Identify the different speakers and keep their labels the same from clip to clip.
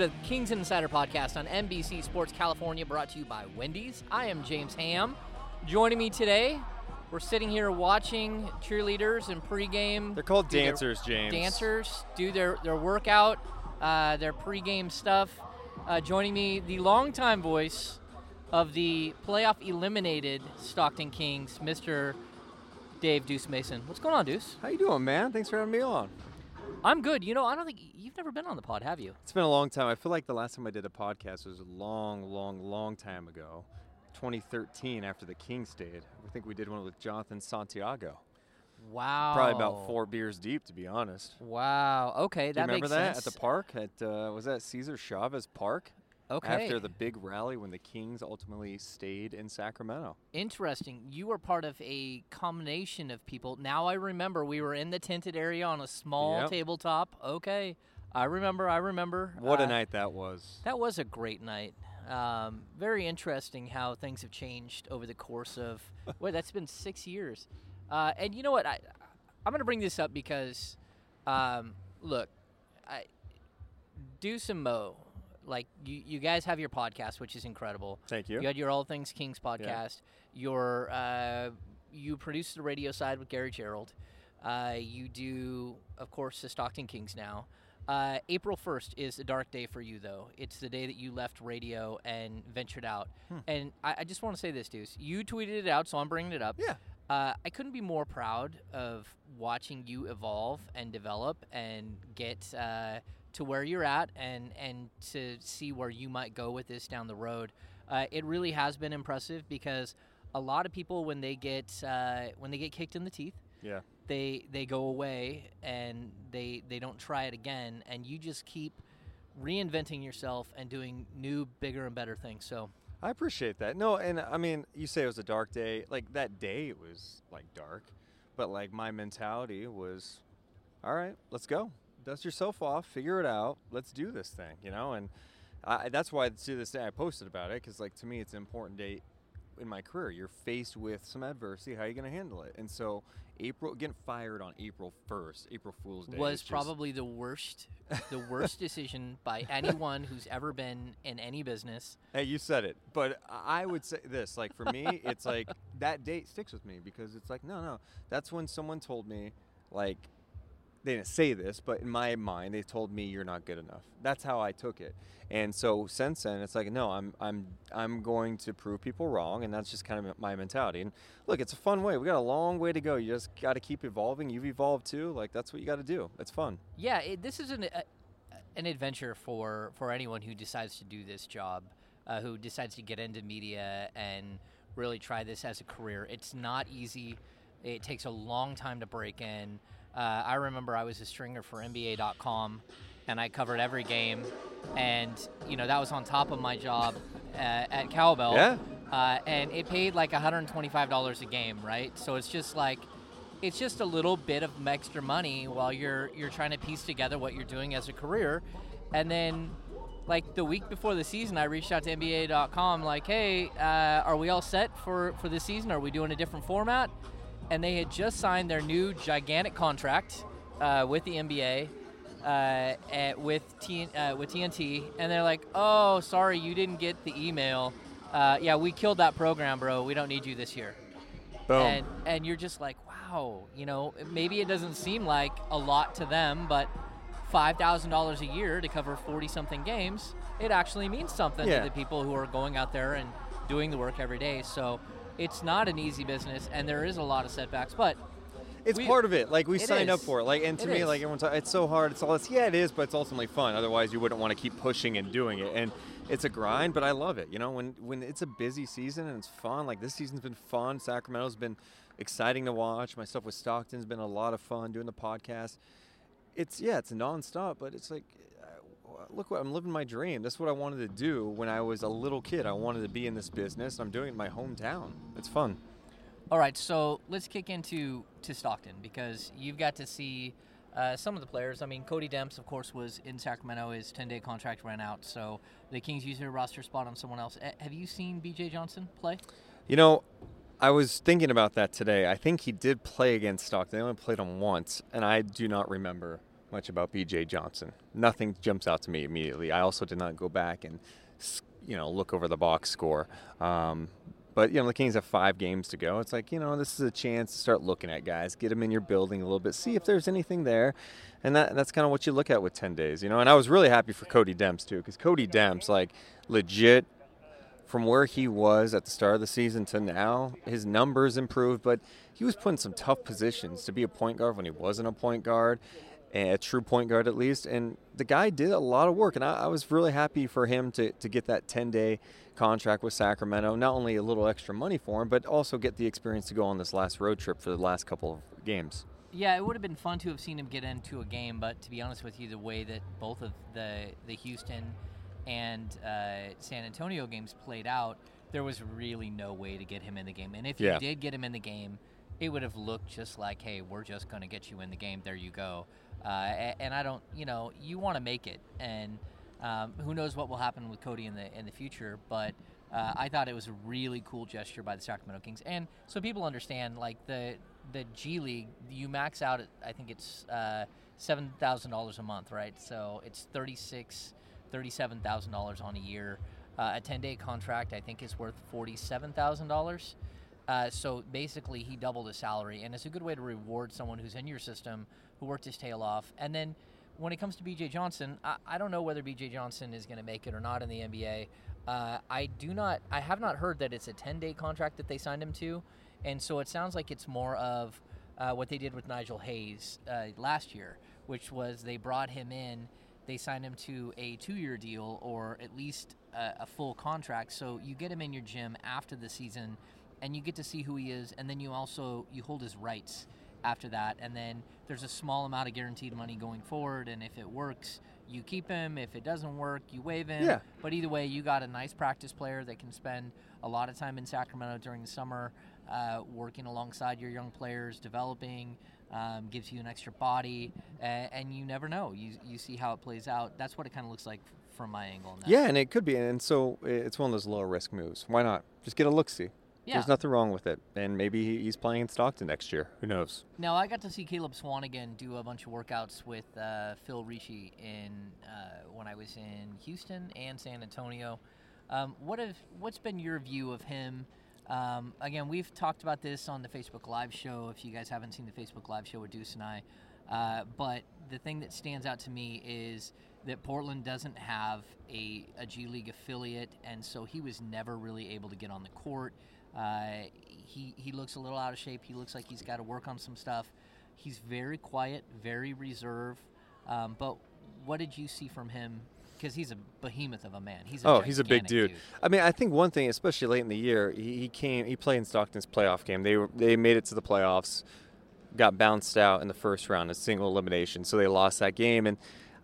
Speaker 1: to Kings Insider Podcast on NBC Sports California, brought to you by Wendy's. I am James Ham. Joining me today, we're sitting here watching cheerleaders and pregame.
Speaker 2: They're called
Speaker 1: do their-
Speaker 2: dancers, James.
Speaker 1: Dancers do their their workout, uh, their pregame stuff. Uh, joining me, the longtime voice of the playoff eliminated Stockton Kings, Mr. Dave Deuce Mason. What's going on, Deuce?
Speaker 2: How you doing, man? Thanks for having me on.
Speaker 1: I'm good. You know, I don't think you've never been on the pod, have you?
Speaker 2: It's been a long time. I feel like the last time I did a podcast was a long, long, long time ago. 2013 after the King stayed. I think we did one with Jonathan Santiago.
Speaker 1: Wow.
Speaker 2: Probably about four beers deep, to be honest.
Speaker 1: Wow. Okay,
Speaker 2: Do you
Speaker 1: that
Speaker 2: remember
Speaker 1: makes
Speaker 2: that
Speaker 1: sense.
Speaker 2: at the park? At uh, was that Cesar Chavez Park?
Speaker 1: Okay.
Speaker 2: After the big rally when the Kings ultimately stayed in Sacramento.
Speaker 1: Interesting. You were part of a combination of people. Now I remember we were in the tented area on a small
Speaker 2: Yep.
Speaker 1: tabletop. Okay. I remember. I remember.
Speaker 2: What
Speaker 1: Uh,
Speaker 2: a night that was.
Speaker 1: That was a great night. Um, very interesting how things have changed over the course of. Wait, that's been six years. Uh, and you know what? I I'm going to bring this up because, um, look, I, Deuce and Mo, like you, you guys have your podcast, which is incredible.
Speaker 2: Thank you.
Speaker 1: You had your All Things Kings podcast. Your uh, you produce the radio side with Gary Gerould. Uh, you do, of course, the Stockton Kings now. Uh, April 1st is a dark day for you, though. It's the day that you left radio and ventured out.
Speaker 2: Hmm.
Speaker 1: And I, I just want to say this, Deuce. You tweeted it out, so I'm bringing it up.
Speaker 2: Yeah.
Speaker 1: Uh, I couldn't be more proud of watching you evolve and develop and get uh, to where you're at and, and to see where you might go with this down the road. Uh, it really has been impressive because a lot of people, when they get uh, when they get kicked in the teeth,
Speaker 2: Yeah.
Speaker 1: they they go away and they they don't try it again, and you just keep reinventing yourself and doing new, bigger, and better things. So
Speaker 2: I appreciate that. No, and I mean, you say it was a dark day. Like that day, it was like dark, but like my mentality was, all right, let's go. Dust yourself off, figure it out. Let's do this thing, you know. And I, that's why to this day I posted about it because, like, to me, it's an important date in my career. You're faced with some adversity. How are you going to handle it? And so, April getting fired on April 1st, April Fool's Day,
Speaker 1: was
Speaker 2: just-
Speaker 1: probably the worst the worst decision by anyone who's ever been in any business.
Speaker 2: Hey, you said it, but I would say this: like for me, it's like that date sticks with me because it's like, no, no, that's when someone told me, like, they didn't say this, but in my mind, they told me you're not good enough. That's how I took it, and so since then, it's like, no, I'm, I'm, I'm going to prove people wrong, and that's just kind of my mentality. And look, it's a fun way. We got a long way to go. You just got to keep evolving. You've evolved too. Like that's what you got to do. It's fun.
Speaker 1: Yeah, it, this is an an adventure for for anyone who decides to do this job, uh, who decides to get into media and really try this as a career. It's not easy. It takes a long time to break in. Uh, I remember I was a stringer for NBA.com, and I covered every game, and you know that was on top of my job uh, at Cowbell.
Speaker 2: Yeah.
Speaker 1: Uh, and it paid like $125 a game, right? So it's just like it's just a little bit of extra money while you're you're trying to piece together what you're doing as a career, and then like the week before the season, I reached out to NBA.com like, hey, uh, are we all set for for this season? Are we doing a different format? And they had just signed their new gigantic contract uh, with the NBA. Uh, at, with T, uh, with TNT, and they're like, "Oh, sorry, you didn't get the email. Uh, yeah, we killed that program, bro. We don't need you this year."
Speaker 2: Boom.
Speaker 1: and and you're just like, wow, you know, maybe it doesn't seem like a lot to them, but five thousand dollars a year to cover forty something games, it actually means something
Speaker 2: Yeah.
Speaker 1: to the people who are going out there and doing the work every day. So it's not an easy business, and there is a lot of setbacks, but
Speaker 2: It's
Speaker 1: We-
Speaker 2: part of it. Like we signed up for it. Like and to
Speaker 1: It
Speaker 2: me,
Speaker 1: is.
Speaker 2: like everyone's, it's so hard. It's all. It's yeah, it is, but it's ultimately fun. Otherwise, you wouldn't want to keep pushing and doing it. And it's a grind, but I love it. You know, when when it's a busy season and it's fun. Like this season's been fun. Sacramento's been exciting to watch. My stuff with Stockton's been a lot of fun doing the podcast. it's yeah, it's nonstop, but it's like, look what I'm living my dream. That's what I wanted to do when I was a little kid. I wanted to be in this business. I'm doing it in my hometown. It's fun.
Speaker 1: All right, so let's kick into to Stockton because you've got to see uh, some of the players. I mean, Cody Demps, of course, was in Sacramento. His 10-day contract ran out, so the Kings used their roster spot on someone else. Uh, have you seen B.J. Johnson play?
Speaker 2: You know, I was thinking about that today. I think he did play against Stockton. They only played him once, and I do not remember much about B.J. Johnson. Nothing jumps out to me immediately. I also did not go back and you know look over the box score. Um, but you know the Kings have five games to go. It's like you know this is a chance to start looking at guys, get them in your building a little bit, see if there's anything there, and that that's kind of what you look at with ten days. You know, and I was really happy for Cody Demps too, because Cody Demps like legit from where he was at the start of the season to now, his numbers improved, but he was put in some tough positions to be a point guard when he wasn't a point guard a true point guard at least. And the guy did a lot of work, and I, I was really happy for him to, to get that 10 day contract with Sacramento. Not only a little extra money for him, but also get the experience to go on this last road trip for the last couple of games.
Speaker 1: Yeah, it would have been fun to have seen him get into a game, but to be honest with you, the way that both of the the Houston and uh, San Antonio games played out, there was really no way to get him in the game. And if you did get him in the game, it would have looked just like, "Hey, we're just going to get you in the game. There you go." Uh, and I don't, you know, you want to make it, and um, who knows what will happen with Cody in the in the future. But uh, I thought it was a really cool gesture by the Sacramento Kings, and so people understand, like the the G League, you max out at I think it's uh, seven thousand dollars a month, right? So it's thirty six, thirty seven thousand dollars on a year. Uh, a ten day contract, I think, is worth forty seven thousand dollars. Uh, so basically, he doubled his salary, and it's a good way to reward someone who's in your system who worked his tail off. And then when it comes to BJ Johnson, I, I don't know whether BJ Johnson is going to make it or not in the NBA. Uh, I do not, I have not heard that it's a 10 day contract that they signed him to. And so it sounds like it's more of uh, what they did with Nigel Hayes uh, last year, which was they brought him in, they signed him to a two year deal or at least a, a full contract. So you get him in your gym after the season and you get to see who he is and then you also you hold his rights after that and then there's a small amount of guaranteed money going forward and if it works you keep him if it doesn't work you waive him
Speaker 2: Yeah.
Speaker 1: but either way you got a nice practice player that can spend a lot of time in sacramento during the summer uh, working alongside your young players developing um, gives you an extra body and, and you never know you, you see how it plays out that's what it kind of looks like from my angle that.
Speaker 2: Yeah, and it could be. And so it's one of those low risk moves. Why not? Just get a look see.
Speaker 1: Yeah.
Speaker 2: There's nothing wrong with it. And maybe he's playing in Stockton next year. Who knows?
Speaker 1: Now I got to see Caleb Swanigan do a bunch of workouts with uh, Phil Ricci in uh, when I was in Houston and San Antonio. Um, what have what's been your view of him? Um, again, we've talked about this on the Facebook Live show. If you guys haven't seen the Facebook Live show with Deuce and I, uh, but the thing that stands out to me is that Portland doesn't have a, a G League affiliate, and so he was never really able to get on the court. Uh, he he looks a little out of shape. He looks like he's got to work on some stuff. He's very quiet, very reserved. Um, but what did you see from him? Because he's a behemoth of a man. He's a
Speaker 2: Oh, he's a big
Speaker 1: gigantic
Speaker 2: dude. I mean, I think one thing, especially late in the year, he, he came. He played in Stockton's playoff game. They were, they made it to the playoffs, got bounced out in the first round, a single elimination, so they lost that game. And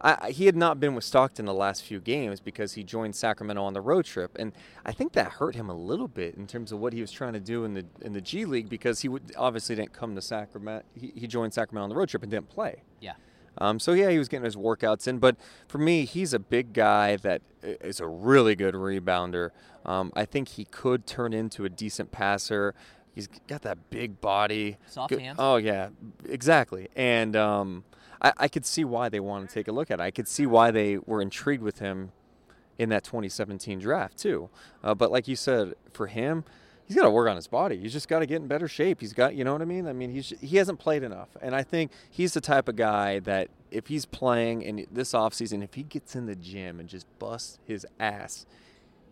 Speaker 2: I, he had not been with Stockton the last few games because he joined Sacramento on the road trip, and I think that hurt him a little bit in terms of what he was trying to do in the in the G League because he would obviously didn't come to Sacramento. He, he joined Sacramento on the road trip and didn't play.
Speaker 1: Yeah.
Speaker 2: Um, so yeah, he was getting his workouts in, but for me, he's a big guy that is a really good rebounder. Um, I think he could turn into a decent passer. He's got that big body.
Speaker 1: Soft hands.
Speaker 2: Oh yeah, exactly. And um, I, I could see why they wanted to take a look at it. I could see why they were intrigued with him in that 2017 draft too. Uh, but like you said, for him, he's got to work on his body. He's just got to get in better shape. He's got, you know what I mean? I mean, he's he hasn't played enough, and I think he's the type of guy that if he's playing in this offseason, if he gets in the gym and just busts his ass,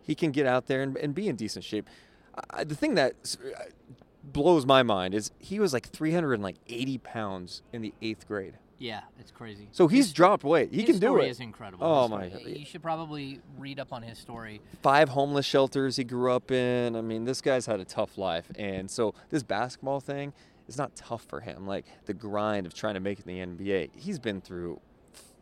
Speaker 2: he can get out there and, and be in decent shape. I, the thing that uh, blows my mind is he was like 380 pounds in the eighth grade.
Speaker 1: Yeah, it's crazy.
Speaker 2: So he's
Speaker 1: His-
Speaker 2: dropped weight. He can do
Speaker 1: story
Speaker 2: it.
Speaker 1: is incredible.
Speaker 2: Oh
Speaker 1: His
Speaker 2: my
Speaker 1: story-
Speaker 2: God.
Speaker 1: You should probably read up on his story.
Speaker 2: five homeless shelters he grew up in. I mean, this guy's had a tough life, and so this basketball thing is not tough for him. Like the grind of trying to make it in the NBA, he's been through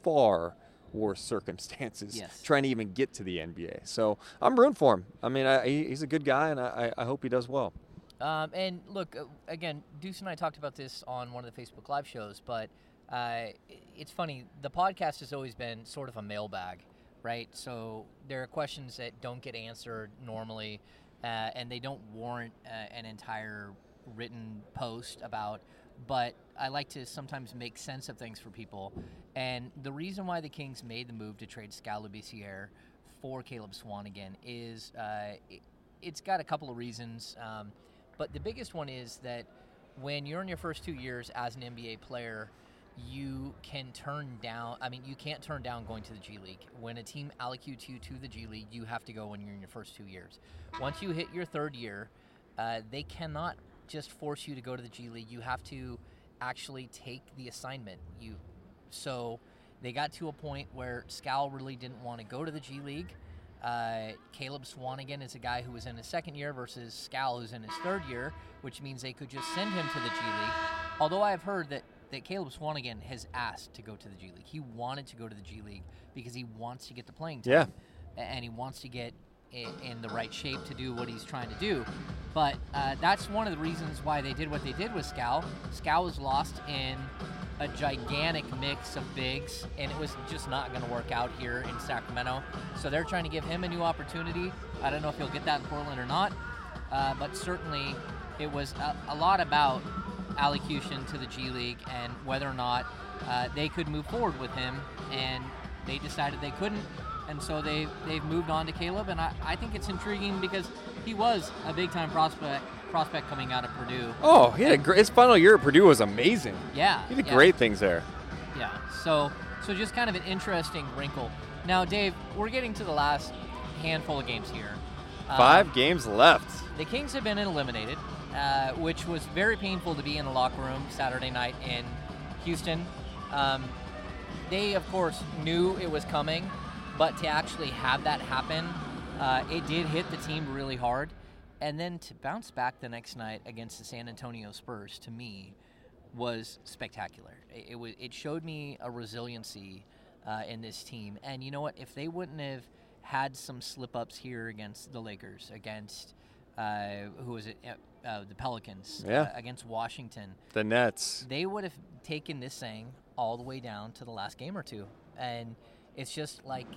Speaker 2: far worse circumstances
Speaker 1: Yes.
Speaker 2: trying to even get to the NBA. So I'm rooting for him. I mean, I, he's a good guy, and I I hope he does well.
Speaker 1: Um, and look, uh, again, Deuce and I talked about this on one of the Facebook Live shows, but uh, it's funny. The podcast has always been sort of a mailbag, right? So there are questions that don't get answered normally, uh, and they don't warrant uh, an entire written post about. But I like to sometimes make sense of things for people. And the reason why the Kings made the move to trade Skal Labissiere for Caleb Swanigan is uh, it, it's got a couple of reasons. Um, but the biggest one is that when you're in your first two years as an NBA player, you can turn down. I mean, you can't turn down going to the G League. When a team allocutes you to the G League, you have to go when you're in your first two years. Once you hit your third year, uh, they cannot just force you to go to the G League. You have to actually take the assignment. You so they got to a point where Skal really didn't want to go to the G League. Uh, Caleb Swanigan is a guy who was in his second year versus Skal who's in his third year, which means they could just send him to the G League. Although I've heard that, that Caleb Swanigan has asked to go to the G League. He wanted to go to the G League because he wants to get the playing time.
Speaker 2: Yeah.
Speaker 1: And he wants to get in, in the right shape to do what he's trying to do. But uh, that's one of the reasons why they did what they did with Skal. Skal was lost in a gigantic mix of bigs, and it was just not going to work out here in Sacramento. So they're trying to give him a new opportunity. I don't know if he'll get that in Portland or not, uh, but certainly it was a, a lot about allocution to the G League and whether or not uh, they could move forward with him, and they decided they couldn't. And so they, they've moved on to Caleb, and I, I think it's intriguing because he was a big time prospect prospect coming out of Purdue.
Speaker 2: Oh, he had a great, his final year at Purdue was amazing.
Speaker 1: Yeah.
Speaker 2: He did
Speaker 1: yeah.
Speaker 2: great things there.
Speaker 1: Yeah. So so just kind of an interesting wrinkle. Now, Dave, we're getting to the last handful of games here. Um,
Speaker 2: Five games left.
Speaker 1: The Kings have been eliminated, uh, which was very painful to be in the locker room Saturday night in Houston. Um, they, of course, knew it was coming, but to actually have that happen, uh, it did hit the team really hard. And then to bounce back the next night against the San Antonio Spurs, to me, was spectacular. It, it, was, it showed me a resiliency uh, in this team. And you know what? If they wouldn't have had some slip ups here against the Lakers, against uh, who was it? Uh, the Pelicans,
Speaker 2: Yeah.
Speaker 1: uh, against Washington,
Speaker 2: The Nets.
Speaker 1: they would have taken this thing all the way down to the last game or two. And it's just like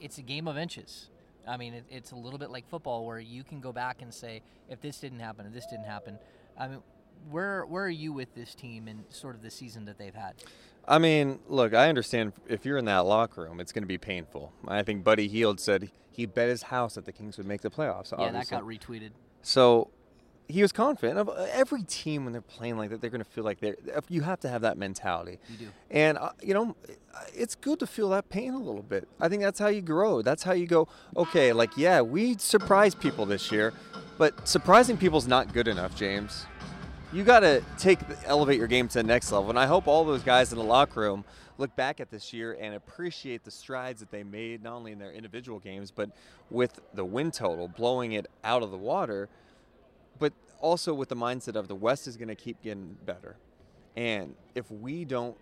Speaker 1: it's a game of inches. I mean, it, it's a little bit like football where you can go back and say, if this didn't happen, if this didn't happen. I mean, where where are you with this team and sort of the season that they've had?
Speaker 2: I mean, look, I understand if you're in that locker room, it's going to be painful. I think Buddy Hield said he bet his house that the Kings would make the playoffs.
Speaker 1: Yeah, that
Speaker 2: obviously.
Speaker 1: got retweeted.
Speaker 2: So he was confident of uh, every team when they're playing like that. They're going to feel like they're. You have to have that mentality.
Speaker 1: You do.
Speaker 2: And uh, you know, it's good to feel that pain a little bit. I think that's how you grow. That's how you go. Okay, like yeah, we surprised people this year, but surprising people's not good enough, James. You got to take elevate your game to the next level. And I hope all those guys in the locker room look back at this year and appreciate the strides that they made, not only in their individual games, but with the win total, blowing it out of the water also with the mindset of the West is going to keep getting better. And if we don't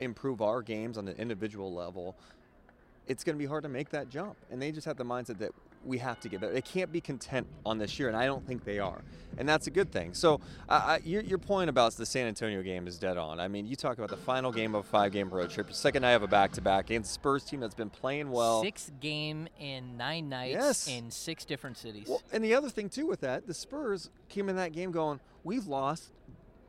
Speaker 2: improve our games on the individual level, it's going to be hard to make that jump. And they just have the mindset that we have to get better. They can't be content on this year, and I don't think they are. And that's a good thing. So, uh, your, your point about the San Antonio game is dead on. I mean, you talk about the final game of a five game road trip, the second night of a back to back against the Spurs team that's been playing well.
Speaker 1: Sixth game in nine nights
Speaker 2: Yes.
Speaker 1: in six different cities.
Speaker 2: Well, and the other thing too with that, the Spurs came in that game going, "We've lost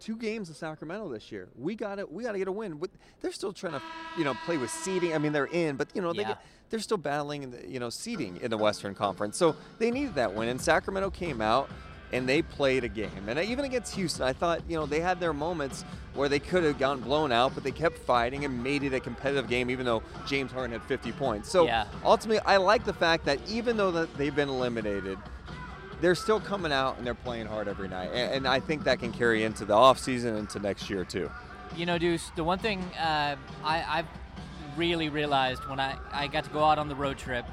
Speaker 2: two games in Sacramento this year. We got to we got to get a win." But they're still trying to, you know, play with seeding. I mean, they're in, but you know, they
Speaker 1: Yeah.
Speaker 2: get, they're still battling, the, you know, seeding in the Western Conference. So they needed that win, and Sacramento came out. And they played a game, and even against Houston, I thought you know they had their moments where they could have gotten blown out, but they kept fighting and made it a competitive game, even though James Harden had 50 points. So
Speaker 1: Yeah.
Speaker 2: ultimately, I like the fact that even though that they've been eliminated, they're still coming out and they're playing hard every night. And, and I think that can carry into the offseason into next year, too.
Speaker 1: You know, Deuce, the one thing uh, I, I've really realized when I, I got to go out on the road trip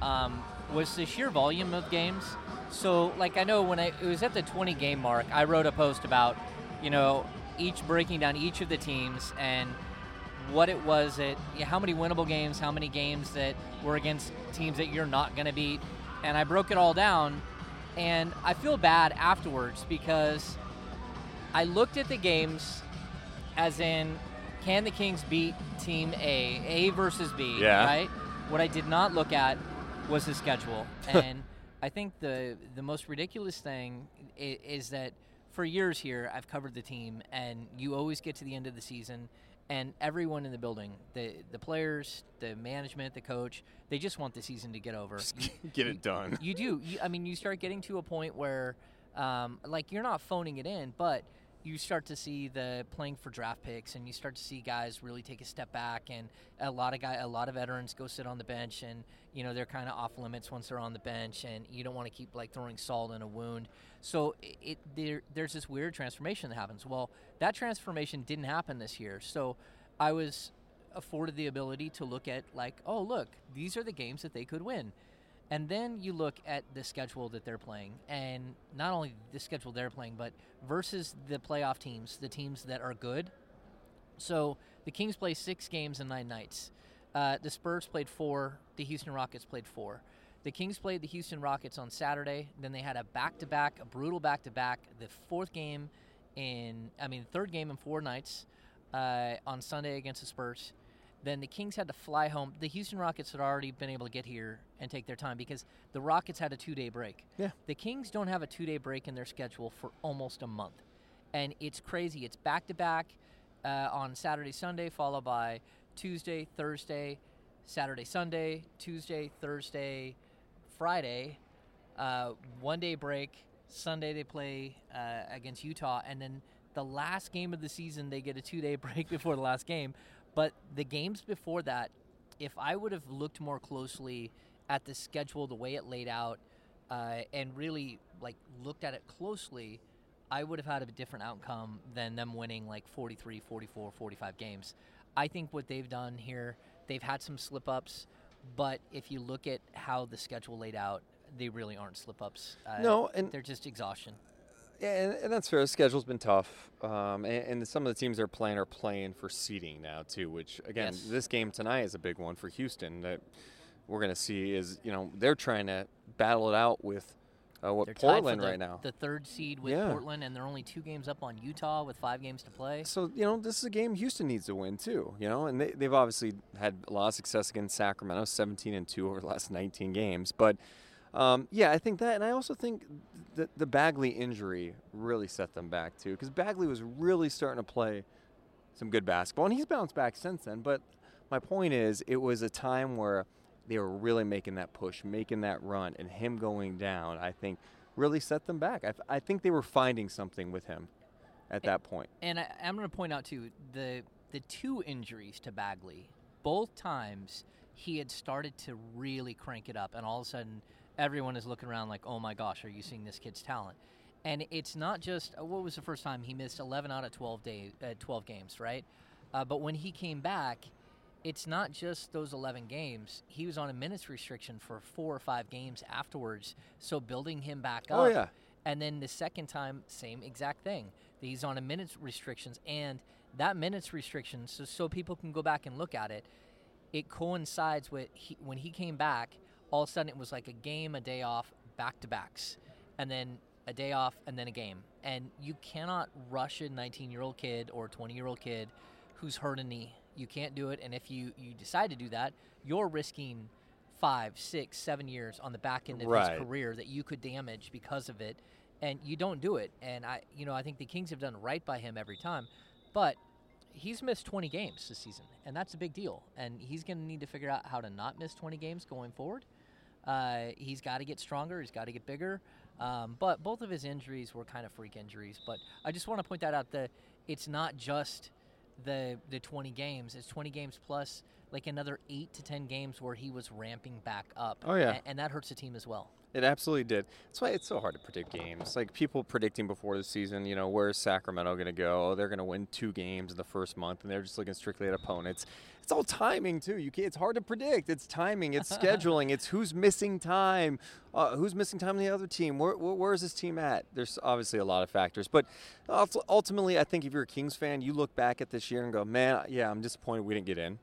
Speaker 1: um, was the sheer volume of games. So, like, I know when I, it was at the 20 game mark, I wrote a post about you know, each breaking down each of the teams and what it was that yeah, how many winnable games, how many games that were against teams that you're not going to beat, and I broke it all down, and I feel bad afterwards because I looked at the games as in can the Kings beat Team A, A versus B,
Speaker 2: Yeah.
Speaker 1: right? What I did not look at was the schedule, and I think the the most ridiculous thing is, is that for years here I've covered the team, and you always get to the end of the season, and everyone in the building, the the players, the management, the coach, they just want the season to get over. You-
Speaker 2: Get it done.
Speaker 1: you do. You, I mean, you start getting to a point where, um, like, you're not phoning it in, but you start to see the playing for draft picks, and you start to see guys really take a step back, and a lot of guy, a lot of veterans go sit on the bench, and you know they're kind of off limits once they're on the bench, and you don't want to keep like throwing salt in a wound. So it, it there, there's this weird transformation that happens. Well, that transformation didn't happen this year, so I was afforded the ability to look at like, oh look, these are the games that they could win. And then you look at the schedule that they're playing, and not only the schedule they're playing, but versus the playoff teams, the teams that are good. So the Kings play six games in nine nights. Uh, the Spurs played four. The Houston Rockets played four. The Kings played the Houston Rockets on Saturday. Then they had a back-to-back, a brutal back-to-back. The fourth game in, I mean, third game in four nights uh, on Sunday against the Spurs. Then the Kings had to fly home. The Houston Rockets had already been able to get here and take their time because the Rockets had a two-day break.
Speaker 2: Yeah.
Speaker 1: The Kings don't have a two-day break in their schedule for almost a month, and it's crazy. It's back-to-back uh, on Saturday, Sunday, followed by Tuesday, Thursday, Saturday, Sunday, Tuesday, Thursday, Friday, uh, one day break. Sunday they play uh, against Utah, and then the last game of the season they get a two day break before the last game. But the games before that, if I would have looked more closely at the schedule, the way it laid out, uh, and really like looked at it closely, I would have had a different outcome than them winning like 43, 44, 45 games. I think what they've done here, they've had some slip ups, but if you look at how the schedule laid out, they really aren't slip ups. Uh,
Speaker 2: No, and-
Speaker 1: they're just exhaustion.
Speaker 2: Yeah, and, and that's fair. The schedule's been tough, um, and, and some of the teams they're playing are playing for seeding now too. Which again,
Speaker 1: Yes.
Speaker 2: this game tonight is a big one for Houston that we're going to see. Is you know they're trying to battle it out with uh, what
Speaker 1: They're
Speaker 2: Portland
Speaker 1: the,
Speaker 2: right now.
Speaker 1: The third seed with
Speaker 2: Yeah.
Speaker 1: Portland, and they're only two games up on Utah with five games to play.
Speaker 2: So you know this is a game Houston needs to win too. You know, and they, they've obviously had a lot of success against Sacramento, 17 and two over the last 19 games. But um, yeah, I think that, and I also think that the Bagley injury really set them back too, because Bagley was really starting to play some good basketball, and he's bounced back since then. But my point is, it was a time where they were really making that push, making that run, and him going down, I think, really set them back. I, th- I think they were finding something with him at that point.
Speaker 1: And I, I'm going to point out too the the two injuries to Bagley. Both times he had started to really crank it up, and all of a sudden everyone is looking around like, "Oh my gosh, are you seeing this kid's talent?" And it's not just uh, what was the first time he missed 11 out of 12 days, uh, 12 games, right? Uh, but when he came back, it's not just those 11 games. He was on a minutes restriction for four or five games afterwards. So building him back up.
Speaker 2: Oh, yeah.
Speaker 1: And then the second time, same exact thing. He's on a minutes restrictions, and that minutes restriction, so, so people can go back and look at it, it coincides with he, when he came back. All of a sudden, it was like a game, a day off, back to backs, and then a day off, and then a game. And you cannot rush a 19 year old kid or 20 year old kid who's hurt a knee. You can't do it. And if you, you decide to do that, you're risking five, six, seven years on the back end of
Speaker 2: Right.
Speaker 1: his career that you could damage because of it. And you don't do it. And I, you know, I think the Kings have done right by him every time. But he's missed 20 games this season, and that's a big deal. And he's going to need to figure out how to not miss 20 games going forward. Uh, he's got to get stronger. He's got to get bigger. Um, but both of his injuries were kind of freak injuries. But I just want to point that out. That it's not just the the 20 games. It's 20 games plus like another eight to ten games where he was ramping back up.
Speaker 2: Oh, yeah.
Speaker 1: a- and that hurts the team as well.
Speaker 2: It absolutely did. That's why it's so hard to predict games. Like people predicting before the season, you know, where's Sacramento going to go? Oh, they're going to win two games in the first month, and they're just looking strictly at opponents. It's all timing too. You can't, it's hard to predict. It's timing. It's scheduling. It's who's missing time. Uh, who's missing time on the other team? Where, where, where is this team at? There's obviously a lot of factors, but ultimately, I think if you're a Kings fan, you look back at this year and go, "Man, yeah, I'm disappointed we didn't get in.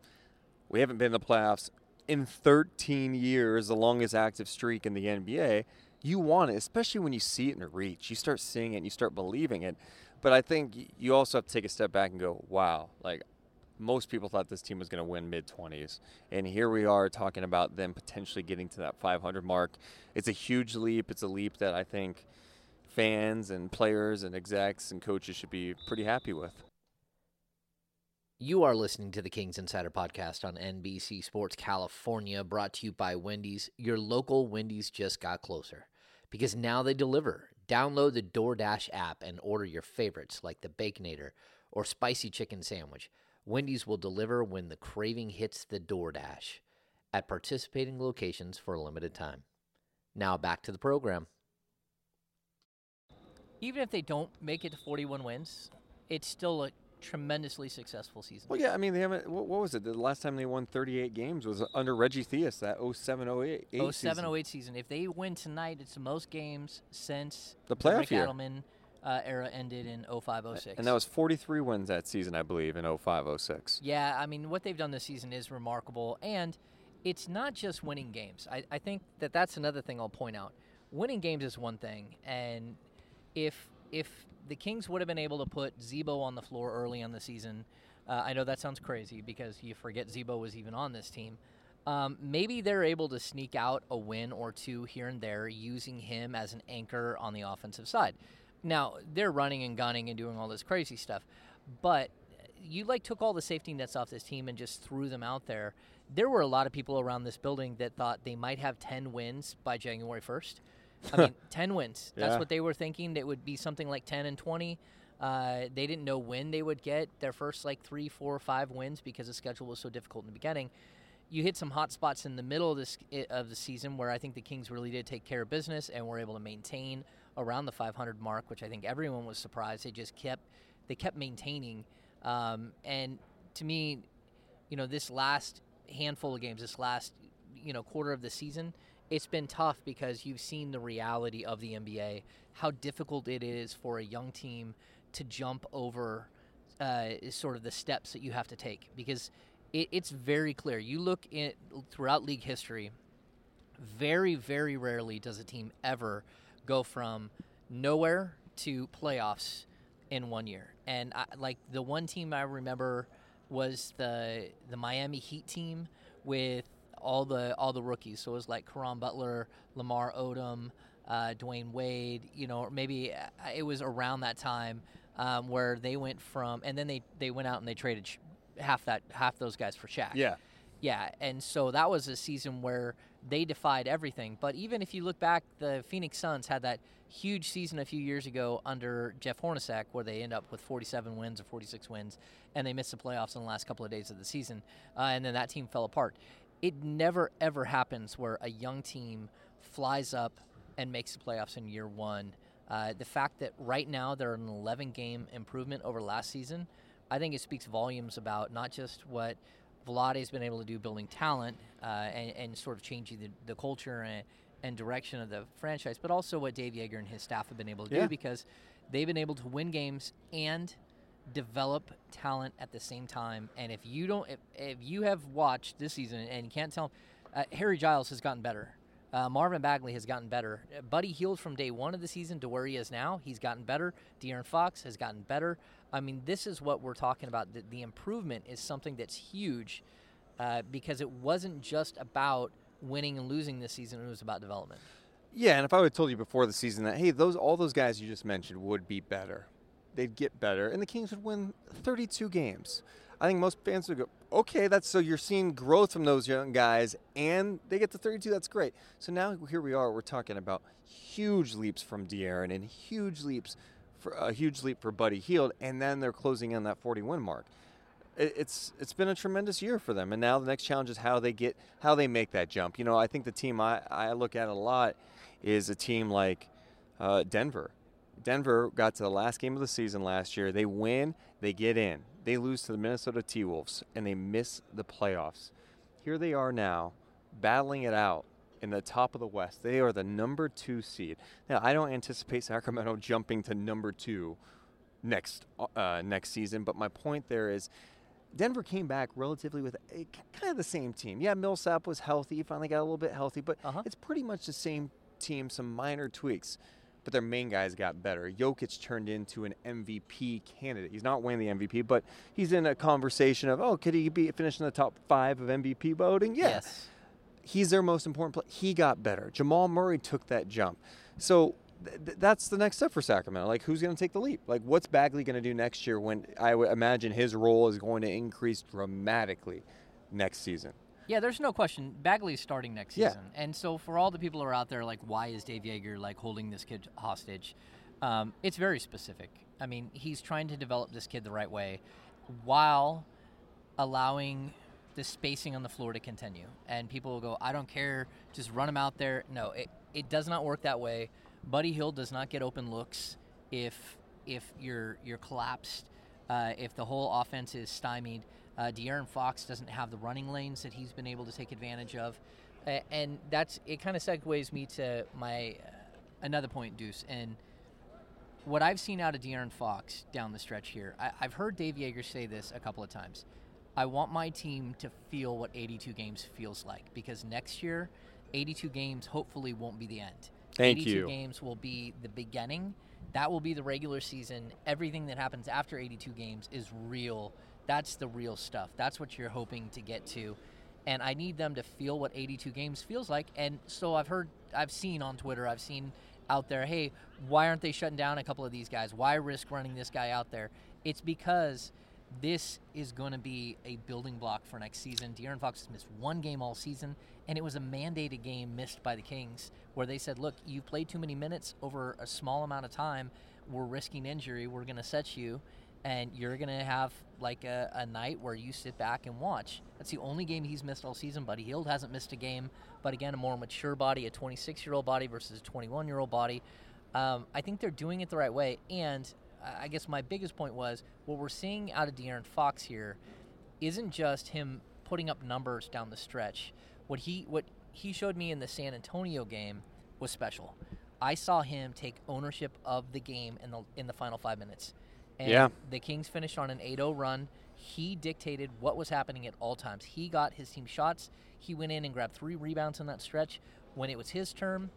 Speaker 2: We haven't been in the playoffs in 13 years, the longest active streak in the NBA." you want it, especially when you see it in reach. You start seeing it and you start believing it. But I think you also have to take a step back and go, wow, like most people thought this team was going to win mid 20s. And here we are talking about them potentially getting to that 500 mark. It's a huge leap. It's a leap that I think fans and players and execs and coaches should be pretty happy with.
Speaker 1: You are listening to the Kings Insider Podcast on NBC Sports California, brought to you by Wendy's. Your local Wendy's just got closer because now they deliver. Download the DoorDash app and order your favorites like the Baconator or spicy chicken sandwich. Wendy's will deliver when the craving hits the DoorDash at participating locations for a limited time. Now back to the program. Even if they don't make it to 41 wins, it's still a tremendously successful season.
Speaker 2: Well, yeah, I mean, they haven't, what, what was it? The last time they won 38 games was under Reggie Theus, that 07 08
Speaker 1: 07
Speaker 2: season.
Speaker 1: 08 season. If they win tonight, it's the most games since
Speaker 2: The playoff
Speaker 1: Rick
Speaker 2: year.
Speaker 1: Adelman uh, era ended in 05 06.
Speaker 2: And that was 43 wins that season, I believe, in 05 06.
Speaker 1: Yeah, I mean, what they've done this season is remarkable. And it's not just winning games. I, I think that that's another thing I'll point out. Winning games is one thing. And if if the Kings would have been able to put Z-Bo on the floor early on the season, uh, I know that sounds crazy because you forget Z-Bo was even on this team. Um, maybe they're able to sneak out a win or two here and there using him as an anchor on the offensive side. Now, they're running and gunning and doing all this crazy stuff, but you like took all the safety nets off this team and just threw them out there. There were a lot of people around this building that thought they might have 10 wins by January 1st. I mean, 10 wins. That's
Speaker 2: Yeah.
Speaker 1: what they were thinking. It would be something like 10 and 20. Uh, they didn't know when they would get their first like three, four, or five wins because the schedule was so difficult in the beginning. You hit some hot spots in the middle of this of the season where I think the Kings really did take care of business and were able to maintain around the 500 mark, which I think everyone was surprised. They just kept they kept maintaining. Um, and to me, you know, this last handful of games, this last you know quarter of the season, it's been tough because you've seen the reality of the NBA, how difficult it is for a young team to jump over uh, sort of the steps that you have to take because it, it's very clear. You look at throughout league history, very very rarely does a team ever go from nowhere to playoffs in one year. And I, like the one team I remember was the the Miami Heat team with all the all the rookies. So it was like Caron Butler, Lamar Odom, uh, Dwyane Wade. You know, or maybe uh, it was around that time um, where they went from, and then they they went out and they traded sh- half that half those guys for Shaq.
Speaker 2: Yeah.
Speaker 1: Yeah, and so that was a season where they defied everything. But even if you look back, the Phoenix Suns had that huge season a few years ago under Jeff Hornacek, where they end up with 47 wins or 46 wins, and they missed the playoffs in the last couple of days of the season, uh, and then that team fell apart. It never ever happens where a young team flies up and makes the playoffs in year one. Uh, the fact that right now they're an 11 game improvement over last season, I think it speaks volumes about not just what Vlade's been able to do building talent uh, and, and sort of changing the, the culture and, and direction of the franchise, but also what Dave Joerger and his staff have been able to
Speaker 2: Yeah.
Speaker 1: do because they've been able to win games and develop talent at the same time. And if you don't, if, if you have watched this season and you can't tell, uh, Harry Giles has gotten better. Uh, Marvin Bagley has gotten better. Uh, Buddy Hield from day one of the season to where he is now. He's gotten better. De'Aaron Fox has gotten better. I mean, this is what we're talking about. The, the improvement is something that's huge uh, because it wasn't just about winning and losing this season. It was about development.
Speaker 2: Yeah, and if I would have told you before the season that hey, those all those guys you just mentioned would be better, they'd get better, and the Kings would win 32 games. I think most fans would go, okay, that's so you're seeing growth from those young guys, and they get to 32. That's great. So now here we are. We're talking about huge leaps from De'Aaron and huge leaps for a huge leap for Buddy Hield, and then they're closing in that 41 mark. it, it's it's been a tremendous year for them, and now the next challenge is how they get how they make that jump. You know, I think the team I, I look at a lot is a team like uh, Denver. Denver got to the last game of the season last year. They win, they get in. They lose to the Minnesota T Wolves, and they miss the playoffs. Here they are now, battling it out in the top of the West. They are the number two seed. Now, I don't anticipate Sacramento jumping to number two next uh, next season, but my point there is. Denver came back relatively with a, kind of the same team. Yeah, Millsap was healthy, finally got a little bit healthy, but
Speaker 1: Uh-huh.
Speaker 2: it's pretty much the same team, some minor tweaks. But their main guys got better. Jokic turned into an MVP candidate. He's not winning the MVP, but he's in a conversation of, oh, could he be finishing the top five of MVP voting? Yeah
Speaker 1: Yes.
Speaker 2: he's their most important player. He got better. Jamal Murray took that jump. So th- th- that's the next step for Sacramento. Like, who's going to take the leap? Like, what's Bagley going to do next year when I would imagine his role is going to increase dramatically next season?
Speaker 1: Yeah, there's no question. Bagley's starting next
Speaker 2: Yeah.
Speaker 1: season, and so for all the people who are out there, like, why is Dave Joerger like holding this kid hostage? Um, it's very specific. I mean, he's trying to develop this kid the right way, while allowing the spacing on the floor to continue. And people will go, I don't care, just run him out there. No, it, it does not work that way. Buddy Hield does not get open looks if if you're you're collapsed, uh, if the whole offense is stymied. Uh, De'Aaron Fox doesn't have the running lanes that he's been able to take advantage of, uh, and that's it. Kind of segues me to my uh, another point, Deuce, and what I've seen out of De'Aaron Fox down the stretch here. I, I've heard Dave Joerger say this a couple of times. I want my team to feel what 82 games feels like because next year, 82 games hopefully won't be the end.
Speaker 2: Thank
Speaker 1: 82
Speaker 2: you.
Speaker 1: games will be the beginning. That will be the regular season. Everything that happens after 82 games is real. That's the real stuff. That's what you're hoping to get to. And I need them to feel what 82 games feels like. And so I've heard, I've seen on Twitter, I've seen out there, hey, why aren't they shutting down a couple of these guys? Why risk running this guy out there? It's because this is going to be a building block for next season. De'Aaron Fox has missed one game all season, and it was a mandated game missed by the Kings where they said, look, you've played too many minutes over a small amount of time. We're risking injury. We're going to set you, and you're to have like a, a night where you sit back and watch. That's the only game he's missed all season. Buddy Hield hasn't missed a game, but again, a more mature body, a 26 year old body versus a 21 year old body. Um, I think they're doing it the right way. And I guess my biggest point was what we're seeing out of De'Aaron Fox here isn't just him putting up numbers down the stretch. What he what he showed me in the San Antonio game was special. I saw him take ownership of the game in the in the final five minutes. And
Speaker 2: Yeah.
Speaker 1: the Kings finished on an 8-0 run. He dictated what was happening at all times. He got his team shots. He went in and grabbed three rebounds in that stretch. When it was his turn,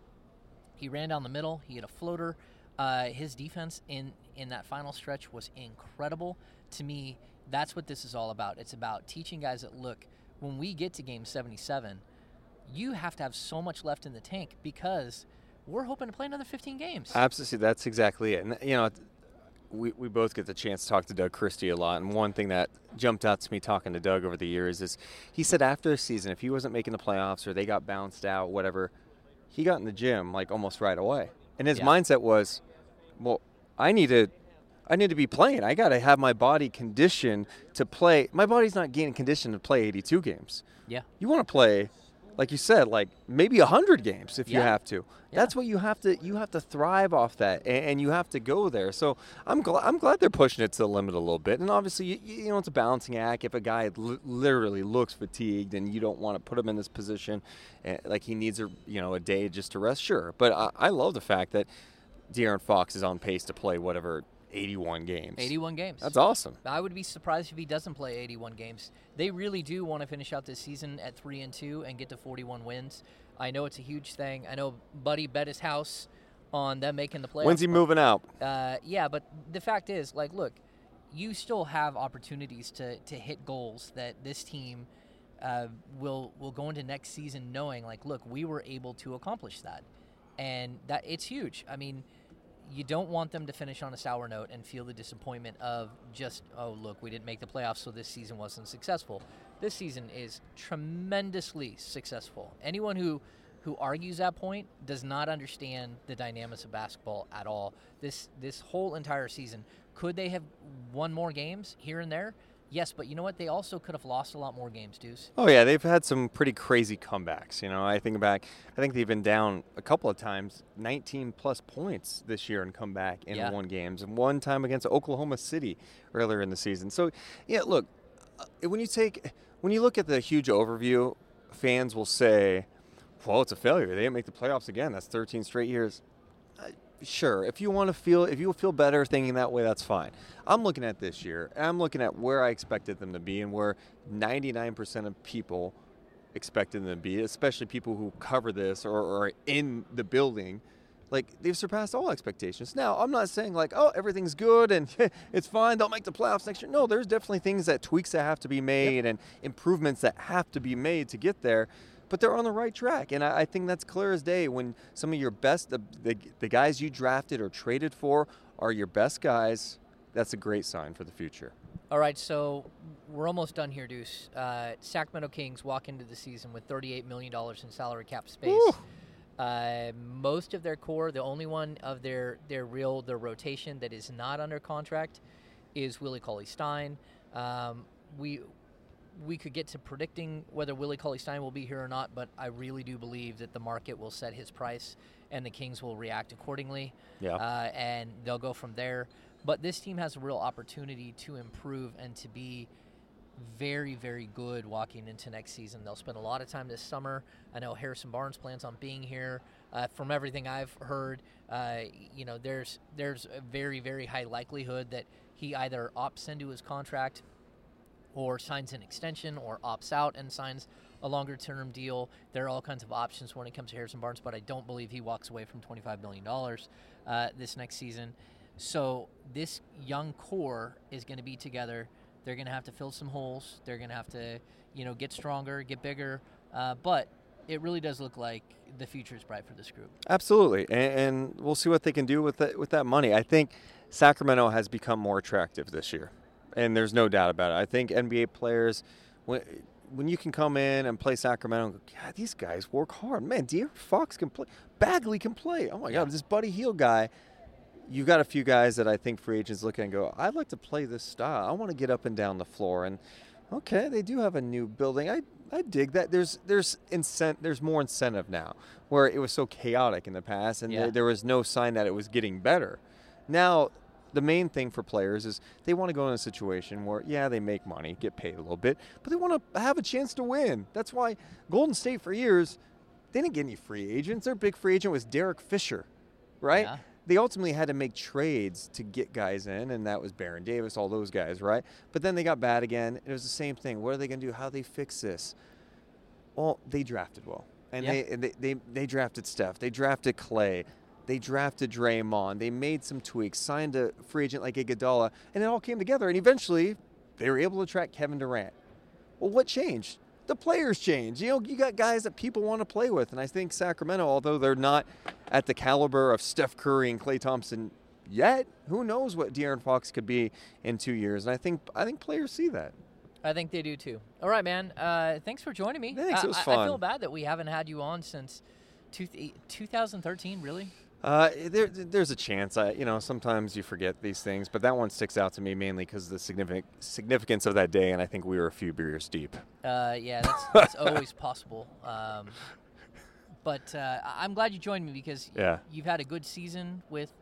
Speaker 1: he ran down the middle. He had a floater. Uh, his defense in in that final stretch was incredible. To me, that's what this is all about. It's about teaching guys that look when we get to game 77, you have to have so much left in the tank because we're hoping to play another 15 games.
Speaker 2: Absolutely, that's exactly it. And you know, we, we both get the chance to talk to Doug Christie a lot, and one thing that jumped out to me talking to Doug over the years is he said after the season, if he wasn't making the playoffs or they got bounced out, whatever, he got in the gym like almost right away, and his
Speaker 1: Yeah.
Speaker 2: mindset was, well, I need to. I need to be playing. I got to have my body conditioned to play. My body's not getting conditioned to play 82 games.
Speaker 1: yeah.
Speaker 2: You want to play, like you said, like maybe 100 games if you have to. That's what you have to. You have to thrive off that, and, and you have to go there. So I'm glad. I'm glad they're pushing it to the limit a little bit. And obviously, you, you know, it's a balancing act. If a guy li- literally looks fatigued and you don't want to put him in this position, eh, like he needs a you know a day just to rest, sure. But I, I love the fact that De'Aaron Fox is on pace to play whatever 81 games.
Speaker 1: 81 games.
Speaker 2: That's awesome.
Speaker 1: I would be surprised if he doesn't play 81 games. They really do want to finish out this season at 3 and 2 and get to 41 wins. I know it's a huge thing. I know Buddy bet his house on them making the playoffs.
Speaker 2: When's he moving out?
Speaker 1: Uh, yeah, but the fact is, like, look, you still have opportunities to, to hit goals that this team uh, will will go into next season knowing, like, look, we were able to accomplish that, and that it's huge. I mean, you don't want them to finish on a sour note and feel the disappointment of just, oh, look, we didn't make the playoffs, so this season wasn't successful. This season is tremendously successful. Anyone who who argues that point does not understand the dynamics of basketball at all. This this whole entire season, could they have won more games here and there? Yes, but you know what? They also could have lost a lot more games, Deuce.
Speaker 2: Oh yeah, they've had some pretty crazy comebacks. You know, I think back. I think they've been down a couple of times, 19 plus points this year and come back in
Speaker 1: Yeah.
Speaker 2: one games, and one time against Oklahoma City earlier in the season. So yeah, look, uh, when you take when you look at the huge overview, fans will say, "Well, it's a failure. They didn't make the playoffs again. That's 13 straight years." Sure, if you want to feel, if you feel better thinking that way, that's fine. I'm looking at this year, and I'm looking at where I expected them to be, and where 99% of people expected them to be, especially people who cover this or, or are in the building. Like they've surpassed all expectations. Now, I'm not saying like, oh, everything's good and it's fine. They'll make the playoffs next year. No, there's definitely things that tweaks that have to be made and improvements that have to be made to get there. But they're on the right track, and I, I think that's clear as day. When some of your best, the, the, the guys you drafted or traded for, are your best guys. That's a great sign for the future.
Speaker 1: All right, so we're almost done here, Deuce. Uh, Sacramento Kings walk into the season with $38 million in salary cap space. Uh, most of their core, the only one of their, their real, their rotation that is not under contract is Willie Cauley Stein. Um, we, we could get to predicting whether Willie Cauley Stein will be here or not, but I really do believe that the market will set his price and the Kings will react accordingly
Speaker 2: Yeah.
Speaker 1: uh, and they'll go from there. But this team has a real opportunity to improve and to be very, very good walking into next season. They'll spend a lot of time this summer. I know Harrison Barnes plans on being here. Uh, from everything I've heard, uh, you know, there's there's a very, very high likelihood that he either opts into his contract or signs an extension or opts out and signs a longer term deal. There are all kinds of options when it comes to Harrison Barnes, but I don't believe he walks away from $25 million uh, this next season. So this young core is going to be together. They're going to have to fill some holes. They're going to have to, you know, get stronger, get bigger. Uh, but it really does look like the future is bright for this group.
Speaker 2: Absolutely, and, and we'll see what they can do with that with that money. I think Sacramento has become more attractive this year, and there's no doubt about it. I think NBA players, when when you can come in and play Sacramento, God, these guys work hard. Man, De'Aaron Fox can play, Bagley can play. Oh my God, this Buddy Hield guy. You've got a few guys that I think free agents look at and go, I'd like to play this style. I want to get up and down the floor. And okay, they do have a new building. I I dig that. There's there's incent there's more incentive now, where it was so chaotic in the past, and
Speaker 1: Yeah.
Speaker 2: there, there was no sign that it was getting better. Now, the main thing for players is they want to go in a situation where yeah they make money, get paid a little bit, but they want to have a chance to win. That's why Golden State for years they didn't get any free agents. Their big free agent was Derek Fisher, right?
Speaker 1: Yeah.
Speaker 2: They ultimately had to make trades to get guys in, and that was Baron Davis, all those guys, right? But then they got bad again. It was the same thing. What are they going to do? How do they fix this? Well, they drafted well, and
Speaker 1: Yeah.
Speaker 2: they, and they they they drafted Steph. They drafted Klay. They drafted Draymond. They made some tweaks, signed a free agent like Iguodala, and it all came together. And eventually, they were able to attract Kevin Durant. Well, what changed? The players changed. You know, you got guys that people want to play with, and I think Sacramento, although they're not at the caliber of Steph Curry and Klay Thompson yet, who knows what De'Aaron Fox could be in two years? And I think I think players see that.
Speaker 1: I think they do too. All right, man. Uh, thanks for joining me.
Speaker 2: Thanks,
Speaker 1: I,
Speaker 2: it was
Speaker 1: I- I feel bad that we haven't had you on since two, 2013, really?
Speaker 2: Uh, there, there's a chance. I, you know, sometimes you forget these things, but that one sticks out to me mainly because the significant significance of that day, and I think we were a few beers deep.
Speaker 1: Uh, yeah, that's, that's always possible. Um, but uh, I'm glad you joined me because
Speaker 2: Yeah.
Speaker 1: you've had a good season with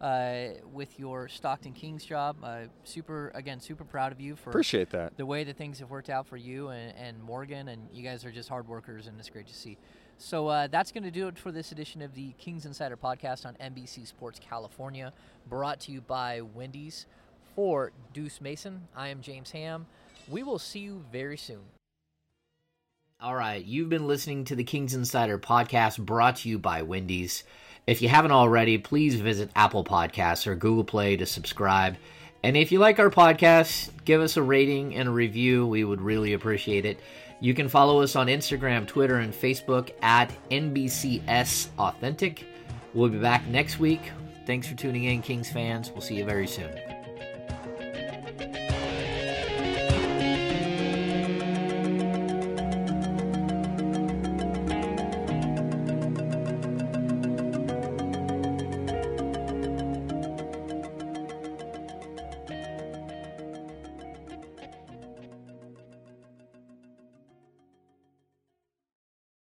Speaker 1: uh, with your Stockton Kings job. Uh, super again, super proud of you for
Speaker 2: Appreciate that.
Speaker 1: the way that things have worked out for you and, and Morgan, and you guys are just hard workers, and it's great to see. So uh, that's going to do it for this edition of the Kings Insider podcast on NBC Sports California, brought to you by Wendy's. For Deuce Mason, I am James Ham. We will see you very soon. All right, you've been listening to the Kings Insider podcast brought to you by Wendy's. If you haven't already, please visit Apple Podcasts or Google Play to subscribe. And if you like our podcast, give us a rating and a review. We would really appreciate it. You can follow us on Instagram, Twitter, and Facebook at NBCS Authentic. We'll be back next week. Thanks for tuning in, Kings fans. We'll see you very soon.